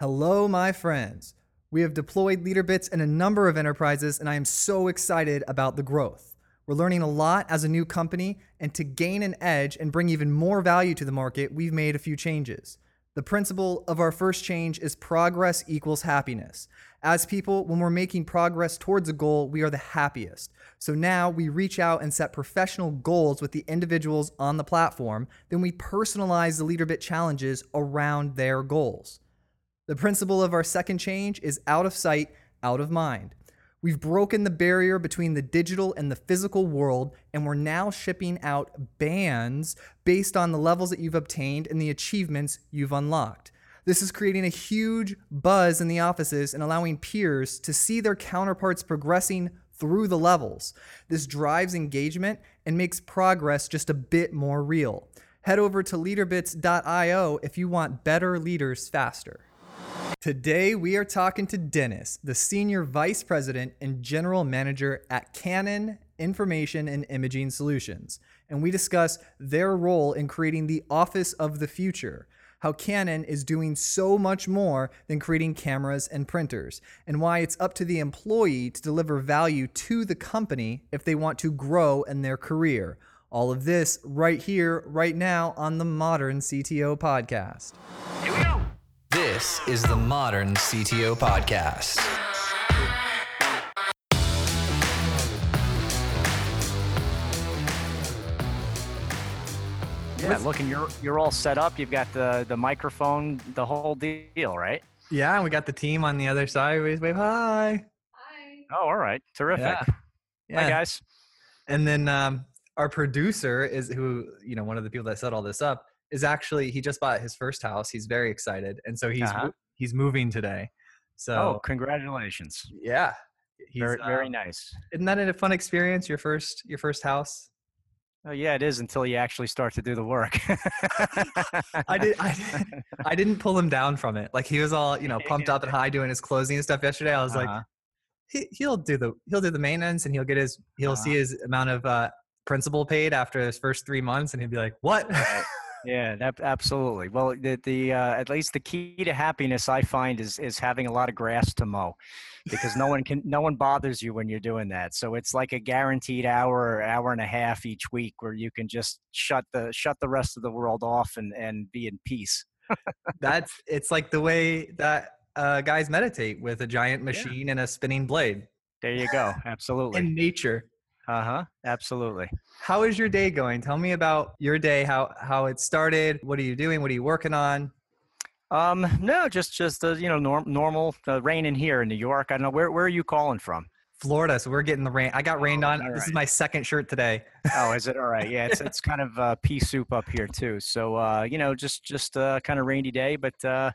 Hello, my friends. We have deployed LeaderBits in a number of enterprises, and I am so excited about the growth. We're learning a lot as a new company, and to gain an edge and bring even more value to the market, we've made a few changes. The principle of our first change is progress equals happiness. As people, when we're making progress towards a goal, we are the happiest. So now we reach out and set professional goals with the individuals on the platform, then we personalize the LeaderBit challenges around their goals. The principle of our second change is out of sight, out of mind. We've broken the barrier between the digital and the physical world, and we're now shipping out bands based on the levels that you've obtained and the achievements you've unlocked. This is creating a huge buzz in the offices and allowing peers to see their counterparts progressing through the levels. This drives engagement and makes progress just a bit more real. Head over to leaderbits.io if you want better leaders faster. Today, we are talking to Dennis, the Senior Vice President and General Manager at Canon Information and Imaging Solutions. And we discuss their role in creating the office of the future, how Canon is doing so much more than creating cameras and printers, and why it's up to the employee to deliver value to the company if they want to grow in their career. All of this right here, right now on the Modern CTO Podcast. Here we go. This is the Modern CTO Podcast. Yeah, look, and you're you're all set up. You've got the the microphone, the whole deal, right? Yeah, and we got the team on the other side. Wave, wave, hi. Oh, all right, terrific. Yeah. Yeah. Hi, guys. And then um, our producer is who, you know, one of the people that set all this up is actually he just bought his first house. He's very excited, and so he's Uh-huh. he's moving today. So Oh, congratulations. yeah, he's, Very very uh, nice. Isn't that a fun experience? Your first your first house. Oh, yeah, it is until you actually start to do the work. I did. I, did, I didn't pull him down from it. Like he was all you know pumped up and high doing his closing and stuff yesterday. I was like, Uh-huh. he, he'll do the he'll do the maintenance and he'll get his he'll see Uh-huh. his amount of uh, principal paid after his first three months and he'll be like, what? Right. Yeah, that, absolutely. Well, the, the uh, at least the key to happiness I find is is having a lot of grass to mow, because no one can no one bothers you when you're doing that. So it's like a guaranteed hour or hour and a half each week where you can just shut the shut the rest of the world off and and be in peace. That's it's like the way that uh, guys meditate with a giant machine and a spinning blade There you go. Absolutely. in nature. Uh huh. Absolutely. How is your day going? Tell me about your day. How how it started. What are you doing? What are you working on? Um, no, just just uh, you know norm, normal uh, rain in here in New York. I don't know where where are you calling from? Florida. So we're getting the rain. I got rained Oh, on. This is my second shirt today. Oh, is it all right? Yeah, it's it's kind of uh, pea soup up here too. So uh, you know, just just uh, kind of rainy day, but uh,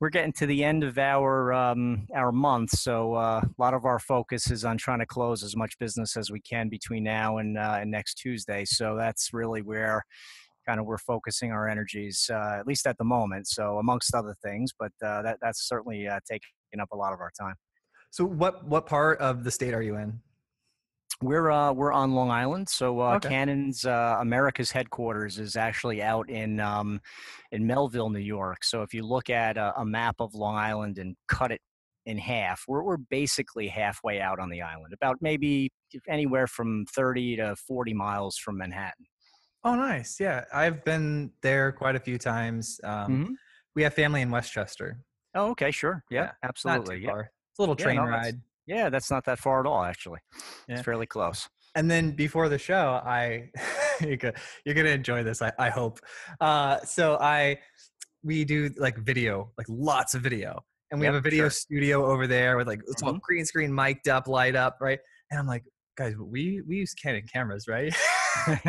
we're getting to the end of our um, our month. So uh, a lot of our focus is on trying to close as much business as we can between now and uh, and next Tuesday. So that's really where kind of we're focusing our energies, uh, at least at the moment. So amongst other things, but uh, that that's certainly uh, taking up a lot of our time. So what what part of the state are you in? We're uh, we're on Long Island, so uh, Okay. Canon's uh, America's headquarters is actually out in um, in Melville, New York. So if you look at a, a map of Long Island and cut it in half, we're we're basically halfway out on the island, about maybe anywhere from thirty to forty miles from Manhattan. Oh, nice. Yeah, I've been there quite a few times. Um, Mhm. We have family in Westchester. Oh, okay, sure, yeah, Yeah, Not absolutely, too yeah, far. It's a little Yeah, train no, that's- ride. yeah. That's not that far at all, actually. Yeah. It's fairly close. And then before the show, I you're gonna, enjoy this. I, I hope. Uh, so I we do like video, like lots of video, and we Yep, have a video sure. studio over there with like it's all Mhm. green screen, mic'd up, light up, right? And I'm like, guys, we we use Canon cameras, right?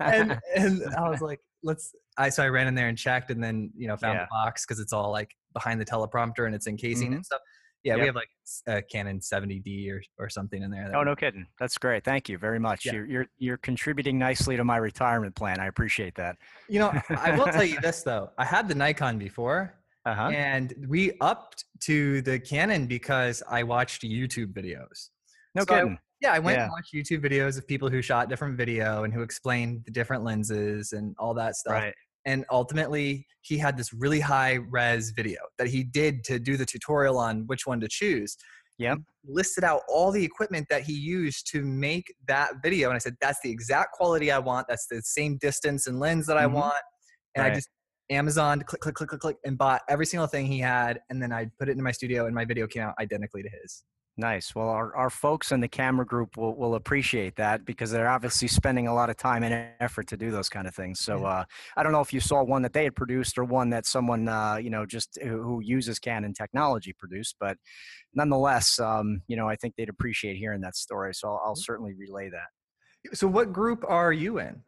and and I was like, let's. I so I ran in there and checked, and then you know found Yeah. the box because it's all like behind the teleprompter and it's in casing and stuff. Yeah, we have like a Canon 70D or or something in there. Oh, no kidding. That's great. Thank you very much. Yeah. You're, you're you're contributing nicely to my retirement plan. I appreciate that. You know, I will tell you this though. I had the Nikon before, Uh huh. and we upped to the Canon because I watched YouTube videos. No So I- kidding. Yeah, I went Yeah. and watched YouTube videos of people who shot different video and who explained the different lenses and all that stuff. Right. And ultimately he had this really high res video that he did to do the tutorial on which one to choose. Yeah listed out all the equipment that he used to make that video and i said that's the exact quality i want. That's the same distance and lens that i Mhm. want. And i just amazon click click click click click and bought every single thing he had and then i put it in my studio and my video came out identically to his Nice. Well, our, our folks in the camera group will, will appreciate that because they're obviously spending a lot of time and effort to do those kind of things. So uh, I don't know if you saw one that they had produced or one that someone uh, you know just who who uses Canon technology produced, but nonetheless, um, you know, I think they'd appreciate hearing that story. So I'll, I'll certainly relay that. so what group are you in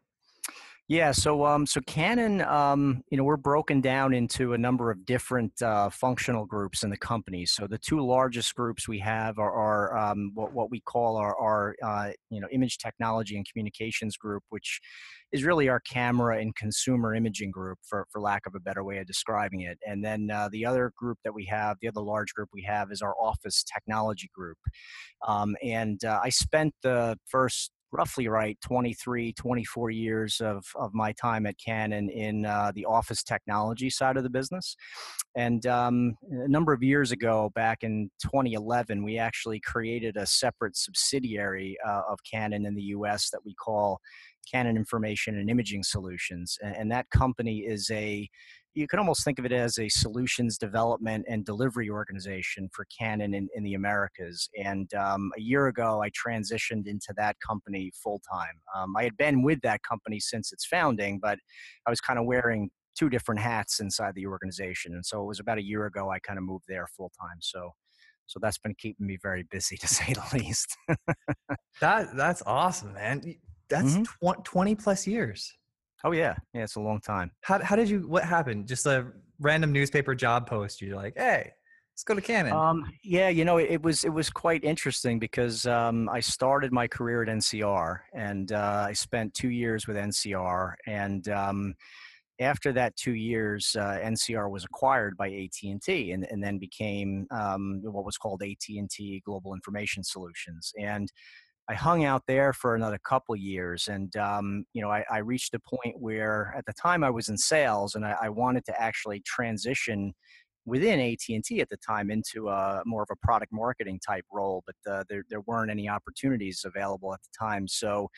Yeah, so um, so Canon, um, you know, we're broken down into a number of different uh, functional groups in the company. So the two largest groups we have are, are um, what, what we call our, our uh, you know image technology and communications group, which is really our camera and consumer imaging group, for for lack of a better way of describing it. And then uh, the other group that we have, the other large group we have, is our office technology group. Um, and uh, I spent the first roughly right 23 24 years of, of my time at canon in uh, the office technology side of the business. And um, a number of years ago back in 2011 we actually created a separate subsidiary uh, of canon in the us that we call canon information and imaging solutions. And, and that company is a you can almost think of it as a solutions development and delivery organization for Canon in, in the Americas. And um, a year ago, I transitioned into that company full time. Um, I had been with that company since its founding, but I was kind of wearing two different hats inside the organization. And so it was about a year ago I kind of moved there full time. So so that's been keeping me very busy to say the least. that that's awesome man that's Mhm. tw- 20 plus years oh yeah, yeah, it's a long time. how, how did you what happened? Just a random newspaper job post you're like hey let's go to canon. Um, yeah, you know, it, it was it was quite interesting because um, I started my career at NCR, and uh, I spent two years with NCR, and um, after that two years, uh, NCR was acquired by AT and T, and and then became um, what was called AT and T Global Information Solutions, and I hung out there for another couple years, and um, you know, I, I reached a point where, at the time, I was in sales, and I, I wanted to actually transition within AT&T at the time into a more of a product marketing type role, but uh, there there weren't any opportunities available at the time. So,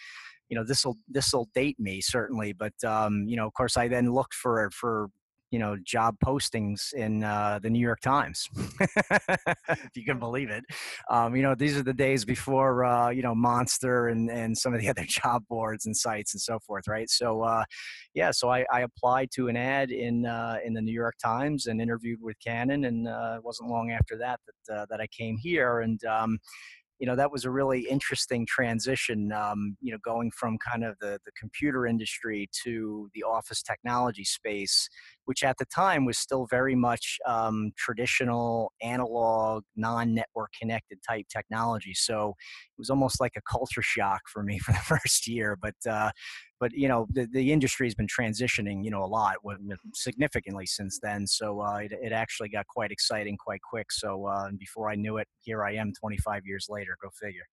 you know, this will this will date me certainly, but um, you know, of course, I then looked for for you know job postings in uh, the New York Times, if you can believe it. Um, you know, these are the days before uh, you know Monster and and some of the other job boards and sites and so forth, right? So, uh, yeah, so I, I applied to an ad in uh, in the New York Times and interviewed with Canon, and uh, it wasn't long after that that uh, that I came here, and um, you know that was a really interesting transition. Um, you know, going from kind of the the computer industry to the office technology space, which at the time was still very much um, traditional, analog, non-network connected type technology. So it was almost like a culture shock for me for the first year, but. Uh, but you know the, the industry has been transitioning you know a lot significantly since then so uh, it, it actually got quite exciting quite quick so uh, and before i knew it here i am 25 years later go figure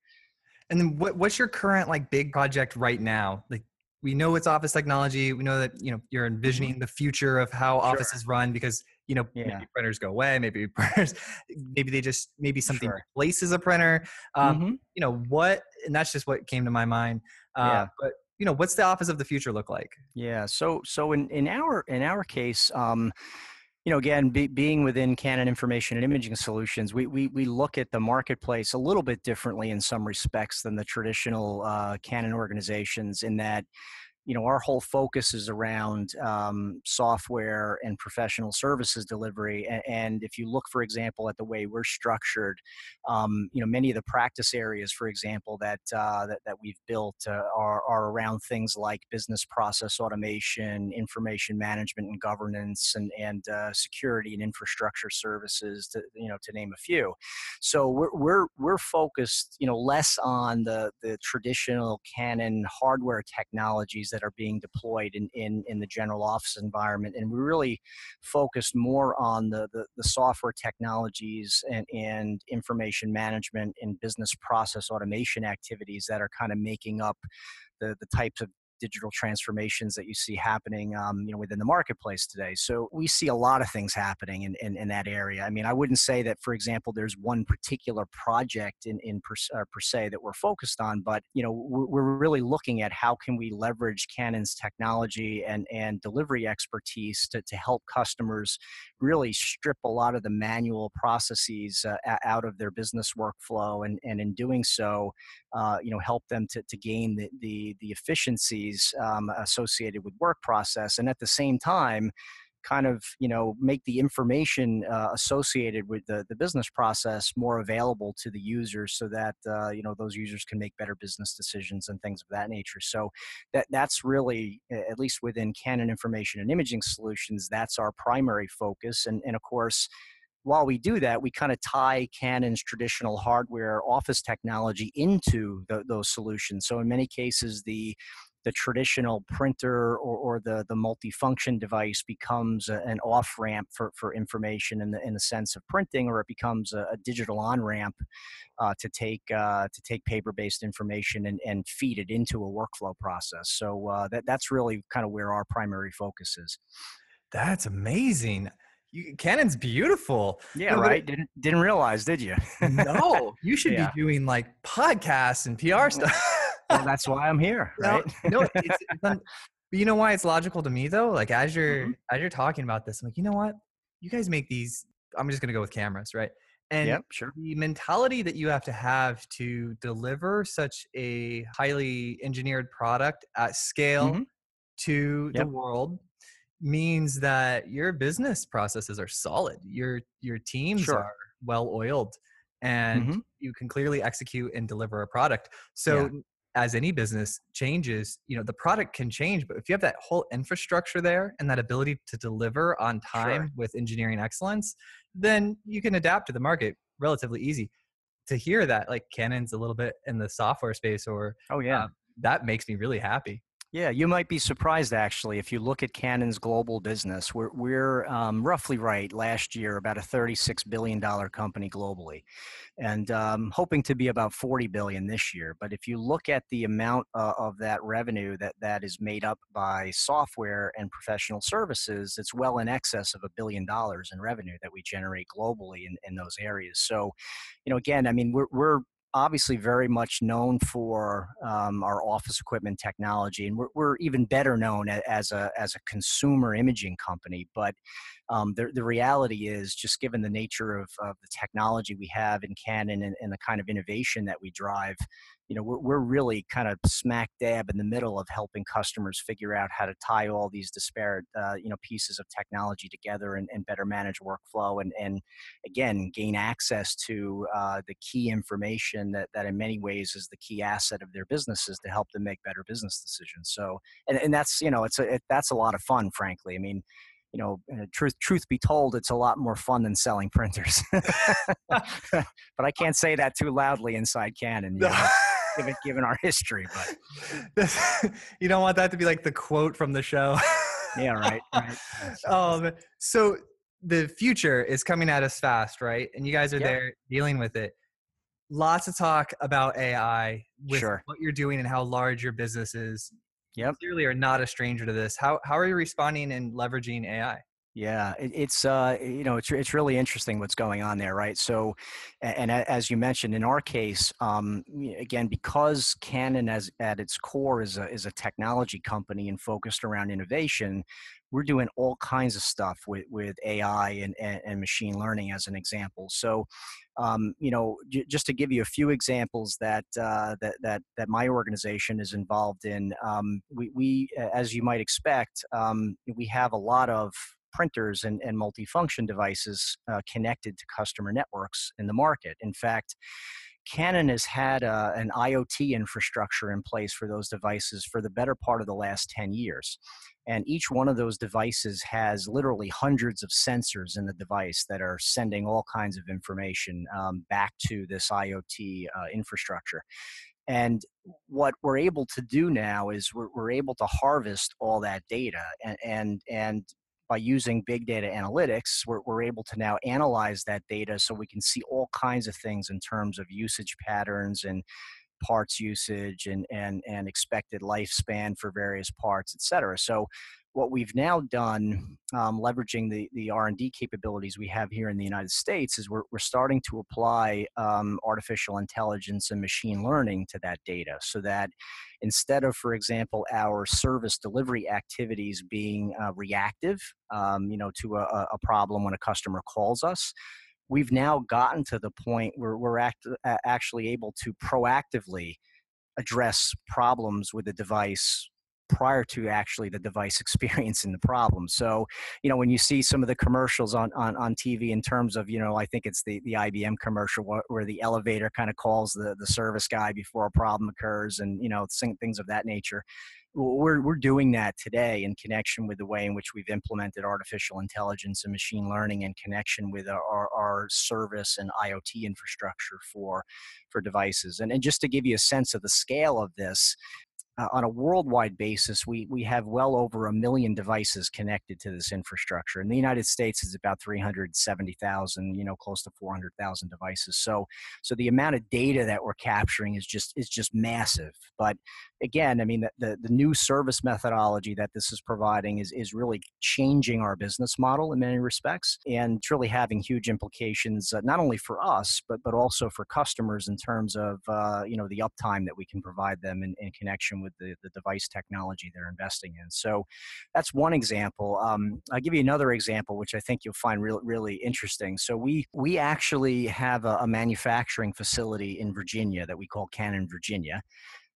And then what, what's your current like big project right now? Like we know it's office technology. We know that you know you're envisioning the future of how Mm-hmm. Sure. offices run because you know Yeah. maybe printers go away, maybe printers, maybe they just maybe something Sure. replaces a printer. Um, Mhm. You know what? And that's just what came to my mind. Uh, Yeah. But you know, what's the office of the future look like? Yeah. So so in in our in our case, um, you know, again, be, being within Canon Information and Imaging Solutions, we, we we look at the marketplace a little bit differently in some respects than the traditional uh, Canon organizations. In that, you know, our whole focus is around um, software and professional services delivery. And, and if you look, for example, at the way we're structured, um, you know, many of the practice areas, for example, that uh, that, that we've built uh, are, are around things like business process automation, information management and governance, and and uh, security and infrastructure services, to you know, to name a few. So we're we're we're focused, you know, less on the the traditional Canon hardware technologies that are being deployed in in, in the general office environment, and we really focused more on the the, the software technologies and, and information management and business process automation activities that are kind of making up the the types of digital transformations that you see happening, um, you know, within the marketplace today. So we see a lot of things happening in, in, in, that area. I mean, I wouldn't say that, for example, there's one particular project in, in per, uh, per se that we're focused on, but you know, we're, really looking at how can we leverage Canon's technology and and delivery expertise to to help customers really strip a lot of the manual processes uh, out of their business workflow, and and in doing so, uh, you know, help them to to gain the the, the um, associated with work process, and at the same time kind of you know make the information uh, associated with the, the business process more available to the users so that uh, you know those users can make better business decisions and things of that nature so that that's really at least within canon information and imaging solutions that's our primary focus and, and of course while we do that, we kind of tie Canon's traditional hardware office technology into the, those solutions. So in many cases, the the traditional printer or, or the, the multifunction device becomes a, an off ramp for, for information in the, in the sense of printing, or it becomes a, a digital on ramp uh, to take uh, to take paper based information and, and feed it into a workflow process. So uh, that that's really kind of where our primary focus is. That's amazing. You, Canon's beautiful. Yeah, no, right. Didn't didn't realize, did you? no, you should yeah. be doing like podcasts and PR stuff well, that's why I'm here, right? No, no it's, it's un- but you know why it's logical to me though? Like as you're mm-hmm. as you're talking about this, I'm like, you know what? You guys make these. I'm just gonna go with cameras, right? And yep, sure. the mentality that you have to have to deliver such a highly engineered product at scale mm-hmm. to yep. the world means that your business processes are solid. Your your teams sure. are well oiled and mm-hmm. you can clearly execute and deliver a product. So yeah as any business changes, you know, the product can change, but if you have that whole infrastructure there and that ability to deliver on time sure. with engineering excellence, then you can adapt to the market relatively easy. To hear that like Canon's a little bit in the software space or oh yeah, uh, that makes me really happy. Yeah, you might be surprised actually if you look at Canon's global business. We're, we're um, roughly right last year about a $36 billion company globally and um, hoping to be about 40 billion this year. But if you look at the amount uh, of that revenue that, that is made up by software and professional services, it's well in excess of a billion dollars in revenue that we generate globally in, in those areas. So, you know, again, I mean, we're, we're obviously very much known for um, our office equipment technology, and we're, we're even better known as a as a consumer imaging company. But um, the, the reality is, just given the nature of, of the technology we have in Canon and, and the kind of innovation that we drive, you know we're, we're really kind of smack dab in the middle of helping customers figure out how to tie all these disparate uh, you know pieces of technology together and, and, better manage workflow and, and again gain access to uh, the key information that, that in many ways is the key asset of their businesses to help them make better business decisions so and, and that's you know it's a, it, that's a lot of fun frankly i mean you know, uh, truth truth be told, it's a lot more fun than selling printers. but I can't say that too loudly inside Canon. You know? Given, given our history. But you don't want that to be like the quote from the show. yeah, right. right. Um, so the future is coming at us fast, right? And you guys are there dealing with it. Lots of talk about AI with sure. what you're doing and how large your business is. Yep. You clearly are not a stranger to this. How how are you responding and leveraging AI? Yeah, it, it's uh, you know it's it's really interesting what's going on there, right? So, and, and as you mentioned, in our case, um, again, because Canon, as at its core, is a is a technology company and focused around innovation, we're doing all kinds of stuff with with AI and and, and machine learning, as an example. So, um, you know, j- just to give you a few examples that uh, that that that my organization is involved in, um, we we as you might expect, um, we have a lot of printers and, and multifunction devices uh, connected to customer networks in the market. In fact, Canon has had uh, an IoT infrastructure in place for those devices for the better part of the last 10 years. And each one of those devices has literally hundreds of sensors in the device that are sending all kinds of information um, back to this IoT uh, infrastructure. And what we're able to do now is we're, we're able to harvest all that data and, and, and by using big data analytics, we're, we're able to now analyze that data so we can see all kinds of things in terms of usage patterns and parts usage and and and expected lifespan for various parts, et cetera. So what we've now done, um, leveraging the, the R&D capabilities we have here in the United States, is we're, we're starting to apply um, artificial intelligence and machine learning to that data so that instead of, for example, our service delivery activities being uh, reactive, um, you know, to a, a problem when a customer calls us, we've now gotten to the point where we're act- actually able to proactively address problems with the device prior to actually the device experiencing the problem. So, you know, when you see some of the commercials on, on, on TV in terms of, you know, I think it's the, the IBM commercial where, where the elevator kind of calls the, the service guy before a problem occurs and, you know, things of that nature. We're, we're doing that today in connection with the way in which we've implemented artificial intelligence and machine learning in connection with our, our service and IoT infrastructure for, for devices. And, and just to give you a sense of the scale of this, uh, on a worldwide basis, we, we have well over a million devices connected to this infrastructure. In the United States, it's about 370,000, you know, close to 400,000 devices. So, so the amount of data that we're capturing is just is just massive. But again, I mean, the, the, the new service methodology that this is providing is, is really changing our business model in many respects, and it's really having huge implications uh, not only for us, but but also for customers in terms of uh, you know the uptime that we can provide them in, in connection with the, the device technology they're investing in. So that's one example. Um, I'll give you another example, which I think you'll find really really interesting. So we we actually have a, a manufacturing facility in Virginia that we call Canon, Virginia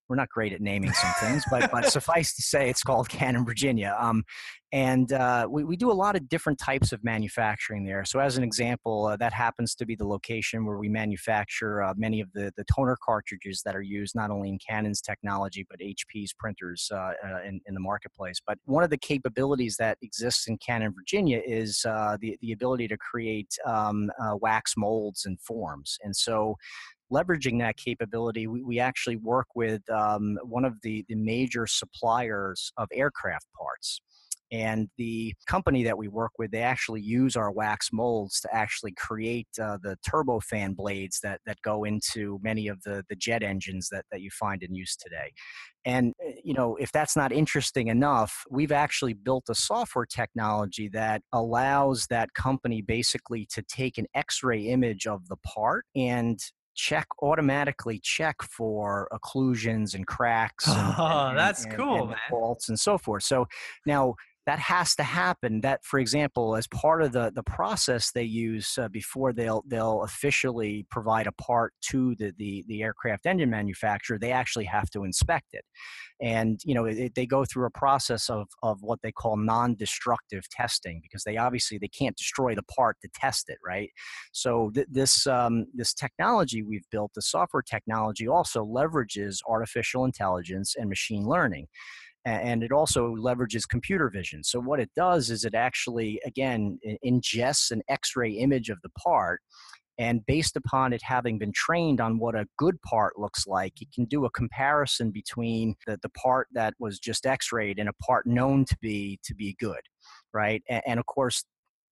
we're not great at naming some things, but but suffice to say, it's called Canon Virginia. Um, and uh, we, we do a lot of different types of manufacturing there. So, as an example, uh, that happens to be the location where we manufacture uh, many of the, the toner cartridges that are used not only in Canon's technology, but HP's printers uh, uh, in, in the marketplace. But one of the capabilities that exists in Canon Virginia is uh, the, the ability to create um, wax molds and forms. And so, leveraging that capability, we, we actually work with um, one of the, the major suppliers of aircraft parts. And the company that we work with, they actually use our wax molds to actually create uh, the turbofan blades that, that go into many of the, the jet engines that, that you find in use today. And, eh, you know, if that's not interesting enough, we've actually built a software technology that allows that company basically to take an x ray image of the part and check automatically check for occlusions and cracks. And, oh, and, that's and, cool, man. Faults and so forth. So now that has to happen that for example as part of the, the process they use uh, before they'll they'll officially provide a part to the, the, the aircraft engine manufacturer they actually have to inspect it. And you know it, they go through a process of, of what they call non-destructive testing because they obviously they can't destroy the part to test it right? So th- this um, this technology we've built the software technology also leverages artificial intelligence and machine learning and it also leverages computer vision. So what it does is it actually again ingests an X-ray image of the part and based upon it having been trained on what a good part looks like, it can do a comparison between the, the part that was just x-rayed and a part known to be to be good, right? And, and of course,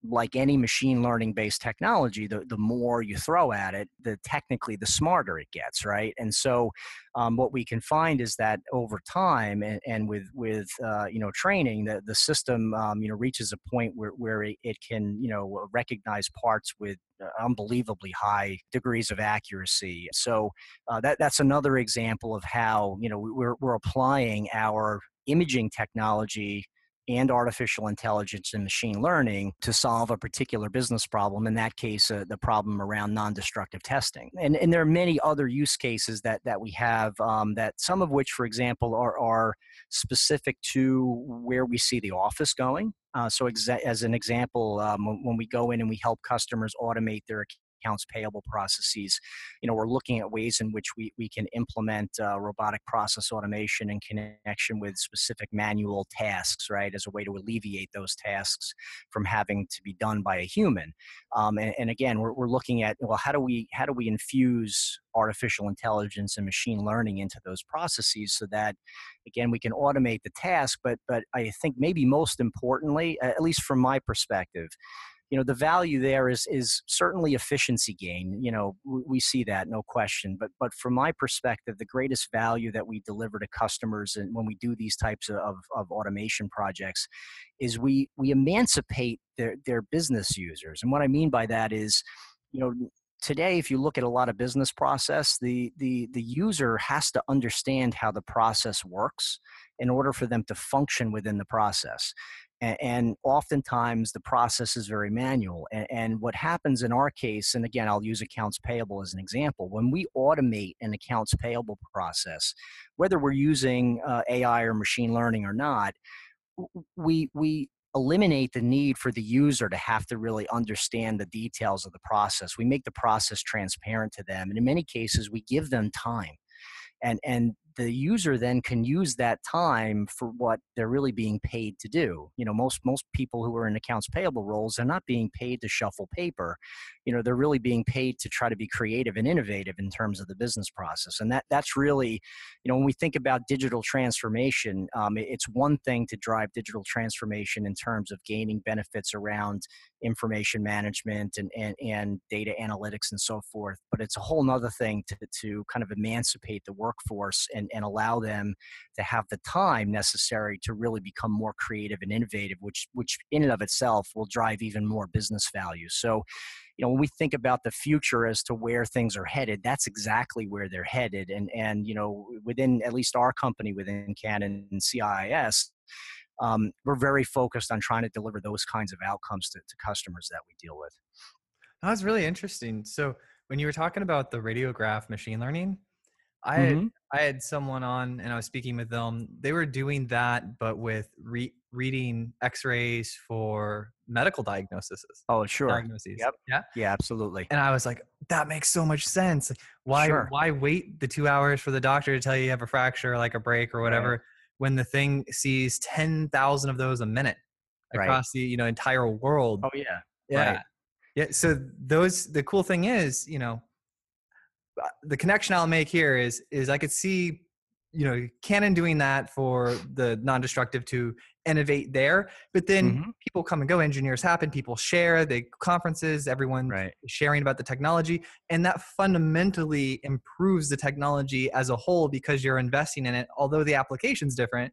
like any machine learning based technology, the, the more you throw at it, the technically the smarter it gets, right? And so, um, what we can find is that over time and, and with with uh, you know training, the the system um, you know reaches a point where where it, can you know recognize parts with uh, unbelievably high degrees of accuracy. So uh, that that's another example of how you know we're we're applying our imaging technology and artificial intelligence and machine learning to solve a particular business problem in that case uh, the problem around non-destructive testing. And, and there are many other use cases that that we have um, that some of which for example are, are specific to where we see the office going. Uh, so exa- as an example um, when, when we go in and we help customers automate their accounts payable processes. You know, we're looking at ways in which we, we can implement uh, robotic process automation in connection with specific manual tasks, right, as a way to alleviate those tasks from having to be done by a human. Um, and, and, again, we're, we're looking at well, how do we how do we infuse artificial intelligence and machine learning into those processes so that again we can automate the task but but i think maybe most importantly at least from my perspective you know the value there is is certainly efficiency gain you know we, see that no question. But but from my perspective the greatest value that we deliver to customers and when we do these types of, of automation projects is we we emancipate their their business users. And what i mean by that is you know today if you look at a lot of business process the the the user has to understand how the process works in order for them to function within the process and, and oftentimes the process is very manual. And, and what happens in our case, and again, I'll use accounts payable as an example, when we automate an accounts payable process, whether we're using uh, AI or machine learning or not, we we eliminate the need for the user to have to really understand the details of the process. We make the process transparent to them, and in many cases, we give them time and and the user then can use that time for what they're really being paid to do. You know, most most people who are in accounts payable roles, they're not being paid to shuffle paper. You know, they're really being paid to try to be creative and innovative in terms of the business process. And that that's really, you know, when we think about digital transformation, um, it's one thing to drive digital transformation in terms of gaining benefits around information management and, and, and data analytics and so forth. But it's a whole nother thing to, to kind of emancipate the workforce and, and allow them to have the time necessary to really become more creative and innovative, which, which in and of itself will drive even more business value. So, you know, when we think about the future as to where things are headed, that's exactly where they're headed. And, and you know, within at least our company, within Canon and CIIS, um, we're very focused on trying to deliver those kinds of outcomes to, to customers that we deal with. That was really interesting. So when you were talking about the radiograph machine learning, I mm-hmm. had, I had someone on and I was speaking with them. They were doing that, but with re- reading X-rays for medical diagnoses. Oh, sure. Diagnoses. Yep. Yeah. Yeah, absolutely. And I was like, that makes so much sense. Why sure. why wait the two hours for the doctor to tell you you have a fracture, like a break or whatever? Right when the thing sees 10,000 of those a minute across right. the you know entire world. Oh yeah. Yeah. Right. Yeah, so those the cool thing is, you know, the connection I'll make here is is I could see you know canon doing that for the non-destructive to innovate there but then mm-hmm. people come and go engineers happen people share the conferences everyone right. sharing about the technology and that fundamentally improves the technology as a whole because you're investing in it although the application's different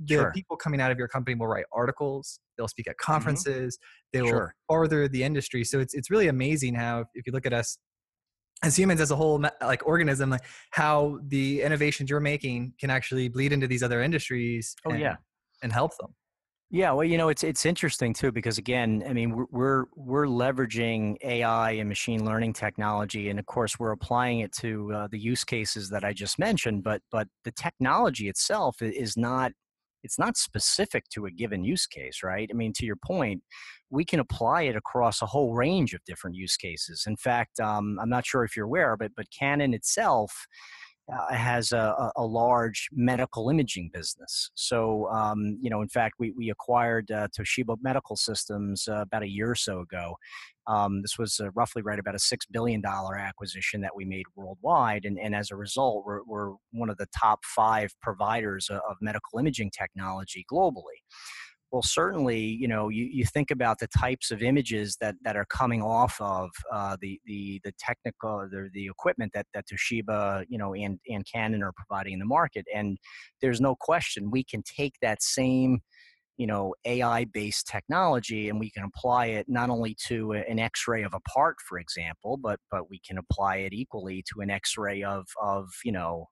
the sure. people coming out of your company will write articles they'll speak at mm-hmm. conferences mm-hmm. they will sure. further the industry so it's it's really amazing how if you look at us as humans as a whole like organism like how the innovations you're making can actually bleed into these other industries oh and, yeah. and help them. Yeah well you know it's it's interesting too because again i mean we're, we're we're leveraging ai and machine learning technology and of course we're applying it to uh, the use cases that i just mentioned but but the technology itself is not it's not specific to a given use case, right? I mean, to your point, we can apply it across a whole range of different use cases. In fact, um, I'm not sure if you're aware, but but Canon itself uh, has a, a, large medical imaging business. So, um, you know, in fact, we, we acquired uh, Toshiba Medical Systems uh, about a year or so ago. Um, this was uh, roughly right about a $6 billion acquisition that we made worldwide. And, and as a result, we're, we're one of the top five providers of medical imaging technology globally. Well, certainly, you know, you, you think about the types of images that, that are coming off of uh, the, the, the technical, the, the equipment that, that Toshiba, you know, and, and Canon are providing in the market. And there's no question we can take that same, you know, AI based technology and we can apply it not only to an x ray of a part, for example, but, but we can apply it equally to an x ray of, of, you know,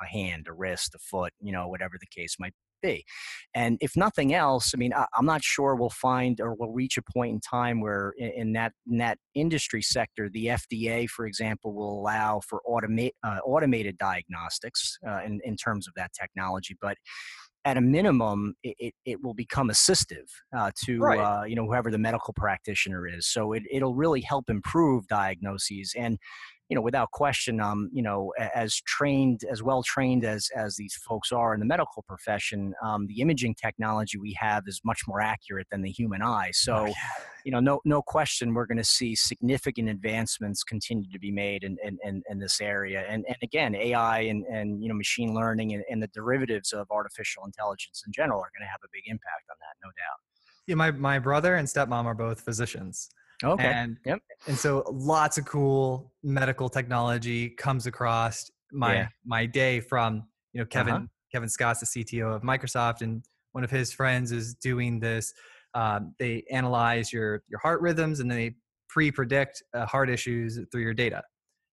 a hand, a wrist, a foot, you know, whatever the case might be. And if nothing else, I mean, I, am not sure we'll find or we'll reach a point in time where in, in that in that industry sector, the FDA, for example, will allow for automate uh, automated diagnostics uh, in in terms of that technology, but at a minimum, it, it, it, will become assistive uh, to right. uh, you know whoever the medical practitioner is. So it, it'll really help improve diagnoses. And you know, without question, um, you know, as trained, as well trained as as these folks are in the medical profession, um, the imaging technology we have is much more accurate than the human eye. Oh, so, you know, no no question, we're going to see significant advancements continue to be made in in, in, in this area. And and again, AI and and you know, machine learning and, and the derivatives of artificial intelligence in general are going to have a big impact on that, no doubt. Yeah, my my brother and stepmom are both physicians. Okay. And Yep. and so lots of cool medical technology comes across my Yeah. my day from you know Kevin Uh-huh. Kevin Scott's the CTO of Microsoft and one of his friends is doing this. Um, they analyze your your heart rhythms and they pre-predict uh, heart issues through your data.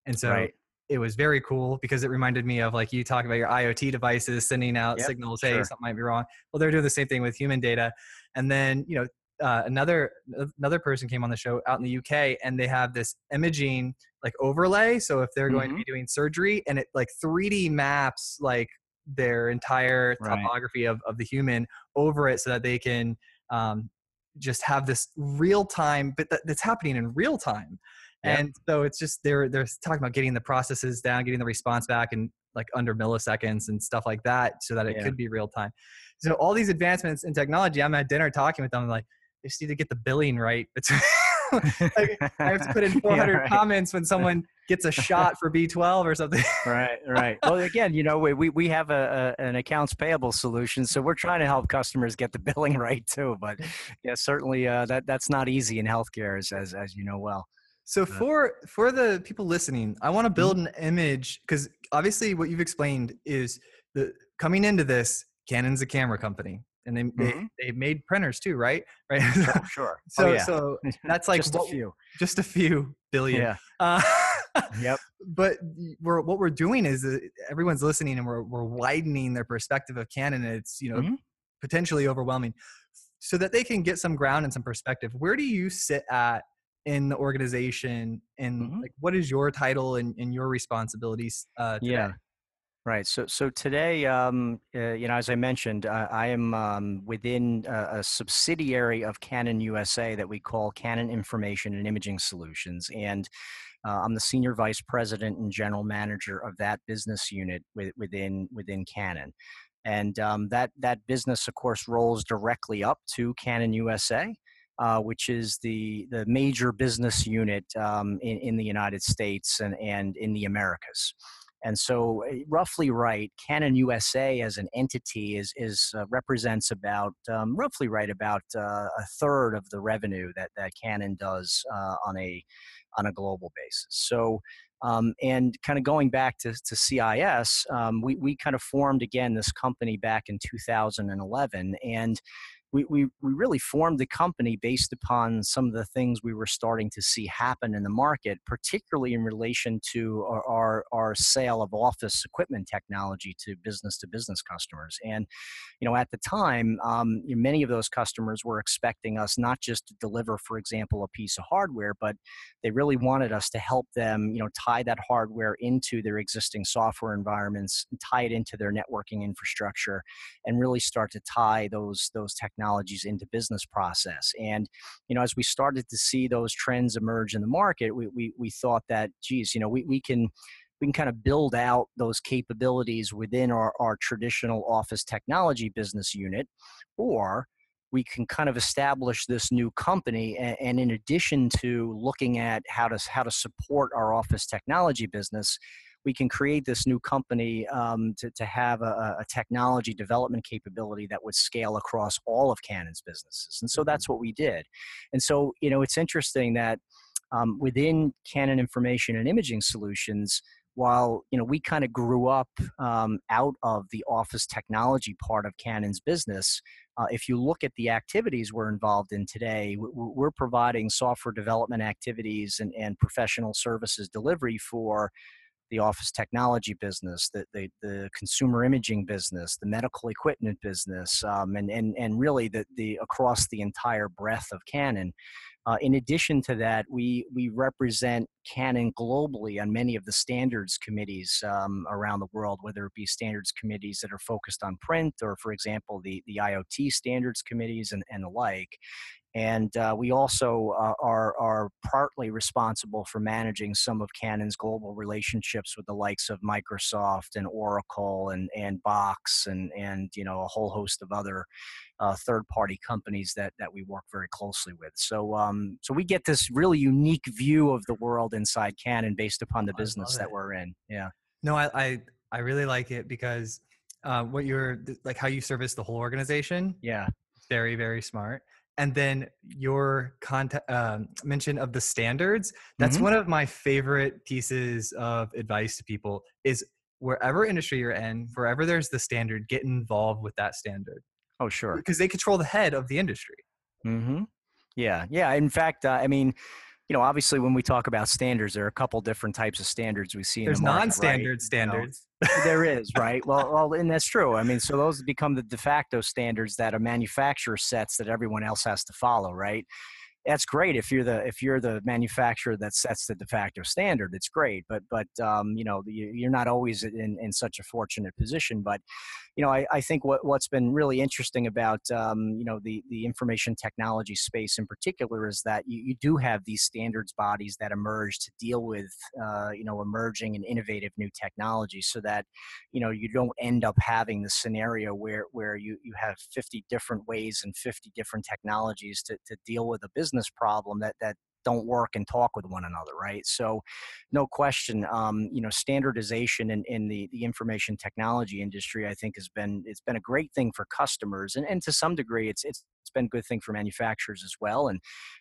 And so Right. it was very cool because it reminded me of like you talk about your IoT devices sending out Yep, signals, hey, sure. something might be wrong. Well, they're doing the same thing with human data. And then, you know, uh, another another person came on the show out in the UK and they have this imaging like overlay. So if they're going to Mm-hmm. be doing surgery and it like 3D maps like their entire Right. topography of, of the human over it so that they can um, just have this real time, but that, that's happening in real time. Yep. And so it's just they're they're talking about getting the processes down, getting the response back in like under milliseconds and stuff like that, so that it Yeah. could be real time. So all these advancements in technology, I'm at dinner talking with them, like they just need to get the billing right. Like, I have to put in Yeah, 400 right. comments when someone gets a shot for B12 or something. right right well again you know we, we we have a, a an accounts payable solution so we're trying to help customers get the billing right too but yeah certainly uh, that that's not easy in healthcare as as, as you know well So for for the people listening, I want to build an image because obviously what you've explained is the coming into this, Canon's a camera company, and they they, Mhm. they made printers too, right? Right. sure, sure. so oh, yeah. so that's like just a few just a few billion. yeah Uh, yep but we're what we're doing is uh, everyone's listening and we're we're widening their perspective of Canon. It's you know Mhm. potentially overwhelming, so that they can get some ground and some perspective. Where do you sit at in the organization, and Mhm. like what is your title and, and your responsibilities? Uh, today? Yeah. Right. So, so today, um, uh, you know, as I mentioned, uh, I am um, within a, a subsidiary of Canon USA that we call Canon Information and Imaging Solutions, and uh, I'm the senior vice president and general manager of that business unit with, within within Canon. And um, that that business, of course, rolls directly up to Canon USA, uh, which is the the major business unit um, in, in the United States and, and in the Americas. And so, uh, roughly right, Canon USA as an entity is is uh, represents about um, roughly right about uh, a third of the revenue that that Canon does uh, on a on a global basis. So. Um, and kind of going back to, to CIS, um, we, we kind of formed again this company back in 2011. And we, we, we really formed the company based upon some of the things we were starting to see happen in the market, particularly in relation to our, our, our sale of office equipment technology to business to business customers. And, you know, at the time, um, you know, many of those customers were expecting us not just to deliver, for example, a piece of hardware, but they really wanted us to help them, you know, tie that hardware into their existing software environments, tie it into their networking infrastructure, and really start to tie those those technologies into business process. And you know, as we started to see those trends emerge in the market, we we, we thought that, geez, you know, we, we can we can kind of build out those capabilities within our, our traditional office technology business unit, or we can kind of establish this new company and, and, in addition to looking at how to how to support our office technology business we can create this new company um, to, to have a, a, technology development capability that would scale across all of canon's businesses. And so that's what we did. And so you know it's interesting that um, within canon information and imaging solutions while you know we kind of grew up um, out of the office technology part of canon's business uh, if you look at the activities we're involved in today, we're providing software development activities and, and professional services delivery for the office technology business, the, the, the consumer imaging business, the medical equipment business, um, and, and, and really the, the across the entire breadth of Canon. Uh, in addition to that, we, we represent Canon globally on many of the standards committees um, around the world, whether it be standards committees that are focused on print or, for example, the, the IoT standards committees and, and the like. And uh, we also uh, are, are partly responsible for managing some of Canon's global relationships with the likes of Microsoft and Oracle and, and Box and, and you know a whole host of other uh, third-party companies that, that we work very closely with. So um, so we get this really unique view of the world inside Canon based upon the business that it. we're in. Yeah. No, I, I I really like it because uh, what you're like how you service the whole organization. Yeah. Very very smart. And then your content um, mention of the standards that's Mhm. one of my favorite pieces of advice to people is wherever industry you're in wherever there's the standard get involved with that standard Oh, sure. because they control the head of the industry mm-hmm. Yeah, yeah. In fact, uh, I mean, you know, obviously, when we talk about standards, there are a couple different types of standards we see. there's in the market, non-standard right? You know, standards there is, right? Well, well, and that's true. I mean, so those become the de facto standards that a manufacturer sets that everyone else has to follow, right? That's great if you're the if you're the manufacturer that sets the de facto standard. It's great, but but um, you know you- you're not always in in such a fortunate position. But you know, I, I think what what's been really interesting about um, you know the the information technology space in particular is that you, you do have these standards bodies that emerge to deal with uh, you know emerging and innovative new technologies, so that you know you don't end up having the scenario where where you you have 50 different ways and 50 different technologies to to deal with a business problem that that don't work and talk with one another right? So no question um, you know standardization in, in the, the information technology industry i think has been it's been a great thing for customers and, and to some degree it's it's it's been a good thing for manufacturers as well and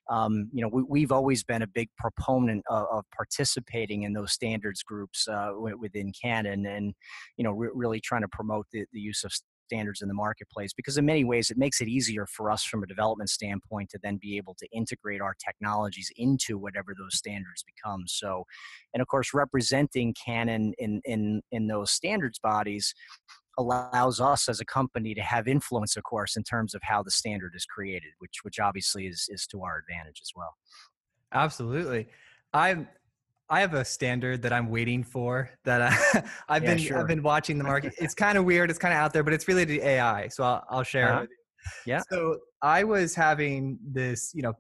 um, you know we, we've always been a big proponent of, of participating in those standards groups uh, within canon and you know re- really trying to promote the, the use of standards in the marketplace because in many ways it makes it easier for us from a development standpoint to then be able to integrate our technologies into whatever those standards become so and of course representing canon in in in those standards bodies allows us as a company to have influence of course in terms of how the standard is created which which obviously is is to our advantage as well Absolutely. I I have a standard that I'm waiting for that I, I've Yeah, been sure. I've been watching the market. It's kind of weird. It's kind of out there, but it's related to AI. So I'll, I'll share Uh-huh. it with you. Yeah. So I was having this, you know,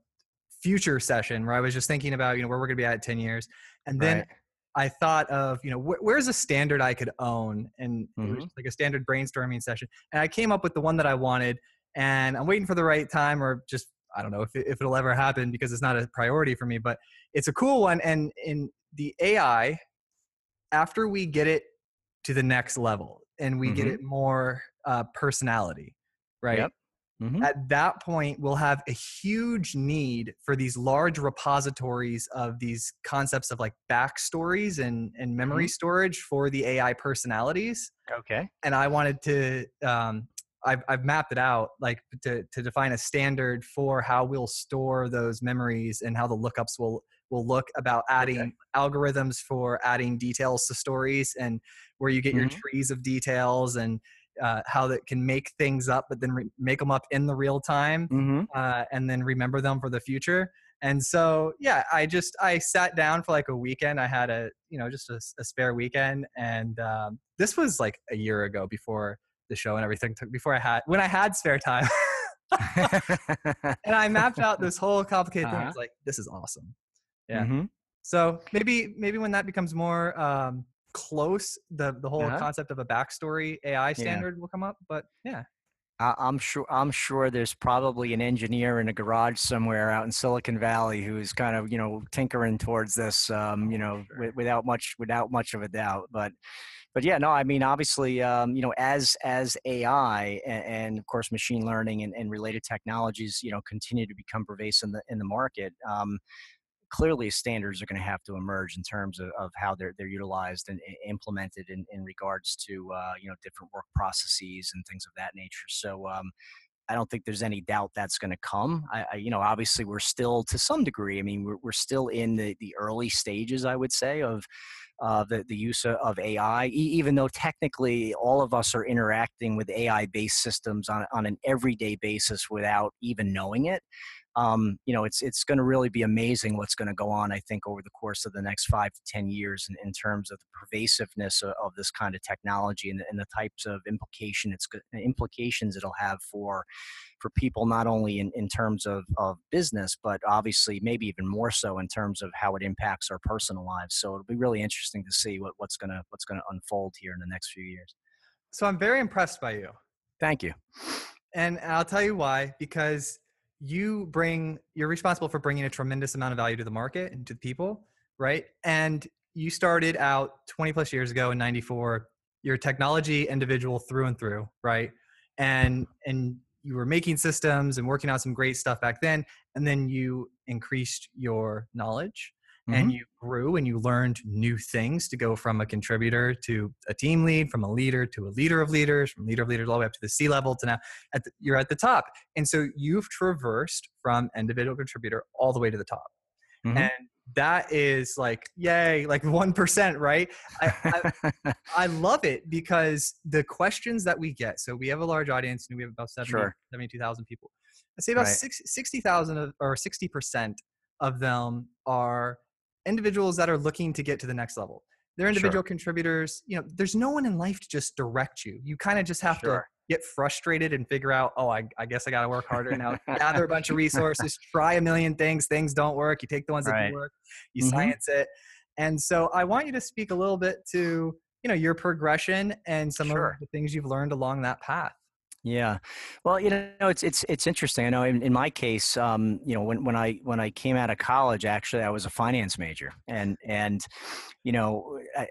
future session where I was just thinking about, you know, where we're going to be at 10 years. And then Right. I thought of, you know, wh- where's a standard I could own? And it was Mhm. like a standard brainstorming session. And I came up with the one that I wanted. And I'm waiting for the right time or just, I don't know if, it, if it'll ever happen because it's not a priority for me, but it's a cool one. And in the AI, after we get it to the next level and we get Mhm. it more uh, personality, right? Yep. Mhm. At that point, we'll have a huge need for these large repositories of these concepts of like backstories and, and memory storage for the AI personalities. okay And I wanted to, um, I've, I've mapped it out like to, to define a standard for how we'll store those memories and how the lookups will will look about adding algorithms for adding details to stories and where you get your Mhm. trees of details and uh, how that can make things up but then re- make them up in the real time mm-hmm. uh, and then remember them for the future and so yeah i just i sat down for like a weekend i had a you know just a spare weekend and um, this was like a year ago before the show and everything took before i had when i had spare time and i mapped out this whole complicated thing i Uh-huh. was like this is awesome Yeah. Mhm. so maybe maybe when that becomes more um, close, the the whole Uh-huh. concept of a backstory AI standard will come up. But yeah, I'm sure. I'm sure there's probably an engineer in a garage somewhere out in Silicon Valley who's kind of you know tinkering towards this. Um, you know, Sure. wi- without much without much of a doubt. But but yeah, no. I mean, obviously, um, you know, as as AI and, and of course machine learning and, and related technologies, you know, continue to become pervasive in the in the market. Um, clearly standards are going to have to emerge in terms of, of how they're they're utilized and implemented in, in regards to uh, you know different work processes and things of that nature. So um, I don't think there's any doubt that's going to come. I, I, you know, obviously we're still to some degree. I mean, we're we're still in the the early stages, I would say, of uh, the the use of, AI. E- even though technically all of us are interacting with AI based systems on on an everyday basis without even knowing it um, you know, it's it's going to really be amazing what's going to go on. I think over the course of the next five to ten years, in, in terms of the pervasiveness of, of this kind of technology and, the- and the types of implication it's implications it'll have for for people not only in, in terms of, of business, but obviously maybe even more so in terms of how it impacts our personal lives. So it'll be really interesting to see what, what's gonna what's gonna unfold here in the next few years. so I'm very impressed by you, Thank you. and I'll tell you why. Because you bring you're responsible for bringing a tremendous amount of value to the market and to the people, right? And you started out 20 plus years ago in '94. You're a technology individual through and through, right? And and you were making systems and working on some great stuff back then and then you increased your knowledge Mm-hmm. and you grew and you learned new things to go from a contributor to a team lead from a leader to a leader of leaders from leader of leaders all the way up to the c level to now at the, you're at the top and so you've traversed from individual contributor all the way to the top Mhm. and that is like yay like 1% right I, I, I love it because the questions that we get so we have a large audience and we have about 70, Sure. 72000 people i say about Right. six- 60000 or 60% of them are individuals that are looking to get to the next level. They're Sure. individual contributors you know there's no one in life to just direct you. You kind of just have to get frustrated and figure out oh i, I guess i got to work harder now. Gather a bunch of resources try a million things things don't work you take the ones that do work you Mhm. science it. And so i want you to speak a little bit to you know your progression and some Sure. of the things you've learned along that path Yeah, well, you know, it's it's it's interesting. I know in, in my case, um, you know, when when I when I came out of college, actually, I was a finance major, and and you know, I.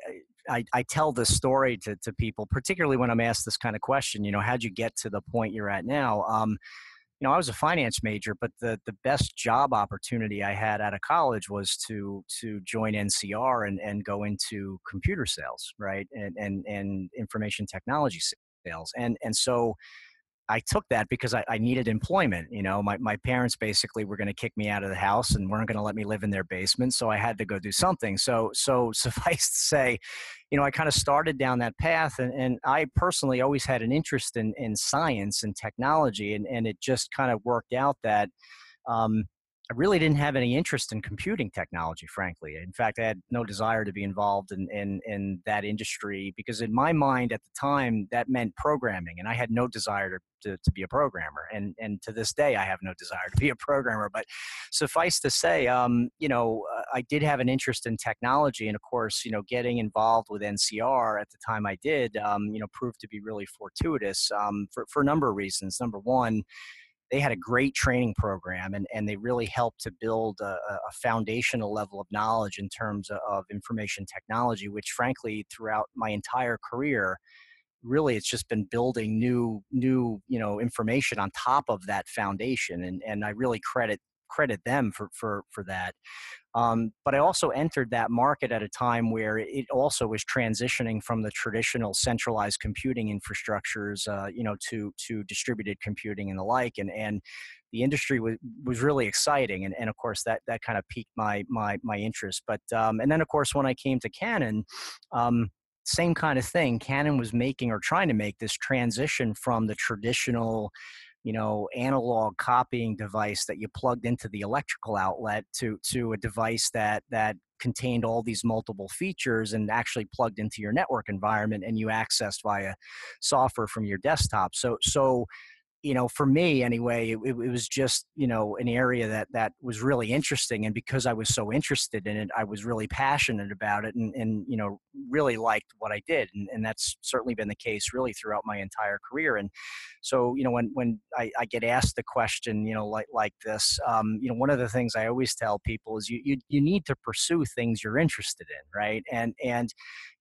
I I, tell this story to, to people, particularly when I'm asked this kind of question. You know, how'd you get to the point you're at now? Um, you know, I was a finance major, but the the best job opportunity I had out of college was to to join NCR and, and go into computer sales, right, and and and information technology sales, and and so I took that because I, I needed employment. You know, my, my parents basically were going to kick me out of the house and weren't going to let me live in their basement. So I had to go do something. So, so suffice to say, you know, I kind of started down that path and, and I personally always had an interest in, in science and technology. And, and it just kind of worked out that, um, I really didn't have any interest in computing technology, frankly. In fact, I had no desire to be involved in, in, in that industry because, in my mind at the time, that meant programming, and I had no desire to, to, to be a programmer. And, and to this day, I have no desire to be a programmer. But suffice to say, um, you know, uh, I did have an interest in technology, and of course, you know, getting involved with NCR at the time I did, um, you know, proved to be really fortuitous um, for, for a number of reasons. Number one, they had a great training program and, and they really helped to build a, a foundational level of knowledge in terms of, information technology, which frankly, throughout my entire career, really it's just been building new new you know information on top of that foundation and and I really credit credit them for for for that um, but I also entered that market at a time where it also was transitioning from the traditional centralized computing infrastructures, uh, you know, to to distributed computing and the like, and and the industry was was really exciting, and and of course that that kind of piqued my my my interest. But um, and then of course when I came to Canon. Um, same kind of thing. Canon was making or trying to make this transition from the traditional you know analog copying device that you plugged into the electrical outlet to to a device that that contained all these multiple features and actually plugged into your network environment and you accessed via software from your desktop. So so you know for me anyway it, it was just you know an area that that was really interesting and because i was so interested in it i was really passionate about it and and you know really liked what i did and, and that's certainly been the case really throughout my entire career and so you know when when i, I get asked the question you know like like this um, you know one of the things i always tell people is you, you you need to pursue things you're interested in right? And and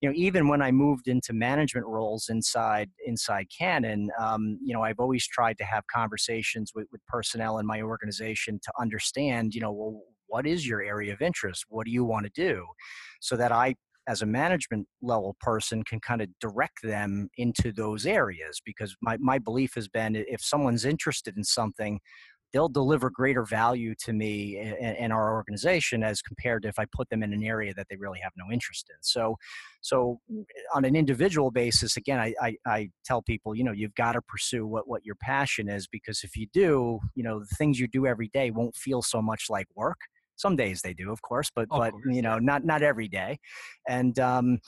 you know even when i moved into management roles inside inside canon um, you know i've always tried to have conversations with, with personnel in my organization to understand you know well what is your area of interest? What do you want to do? so that i as a management level person can kind of direct them into those areas because my, my belief has been if someone's interested in something they'll deliver greater value to me and our organization as compared to if I put them in an area that they really have no interest in. So, so on an individual basis, again, I, I, I tell people, you know, you've got to pursue what, what your passion is because if you do, you know, the things you do every day won't feel so much like work. Some days they do, of course, but Of but course, you know, not not every day. And um,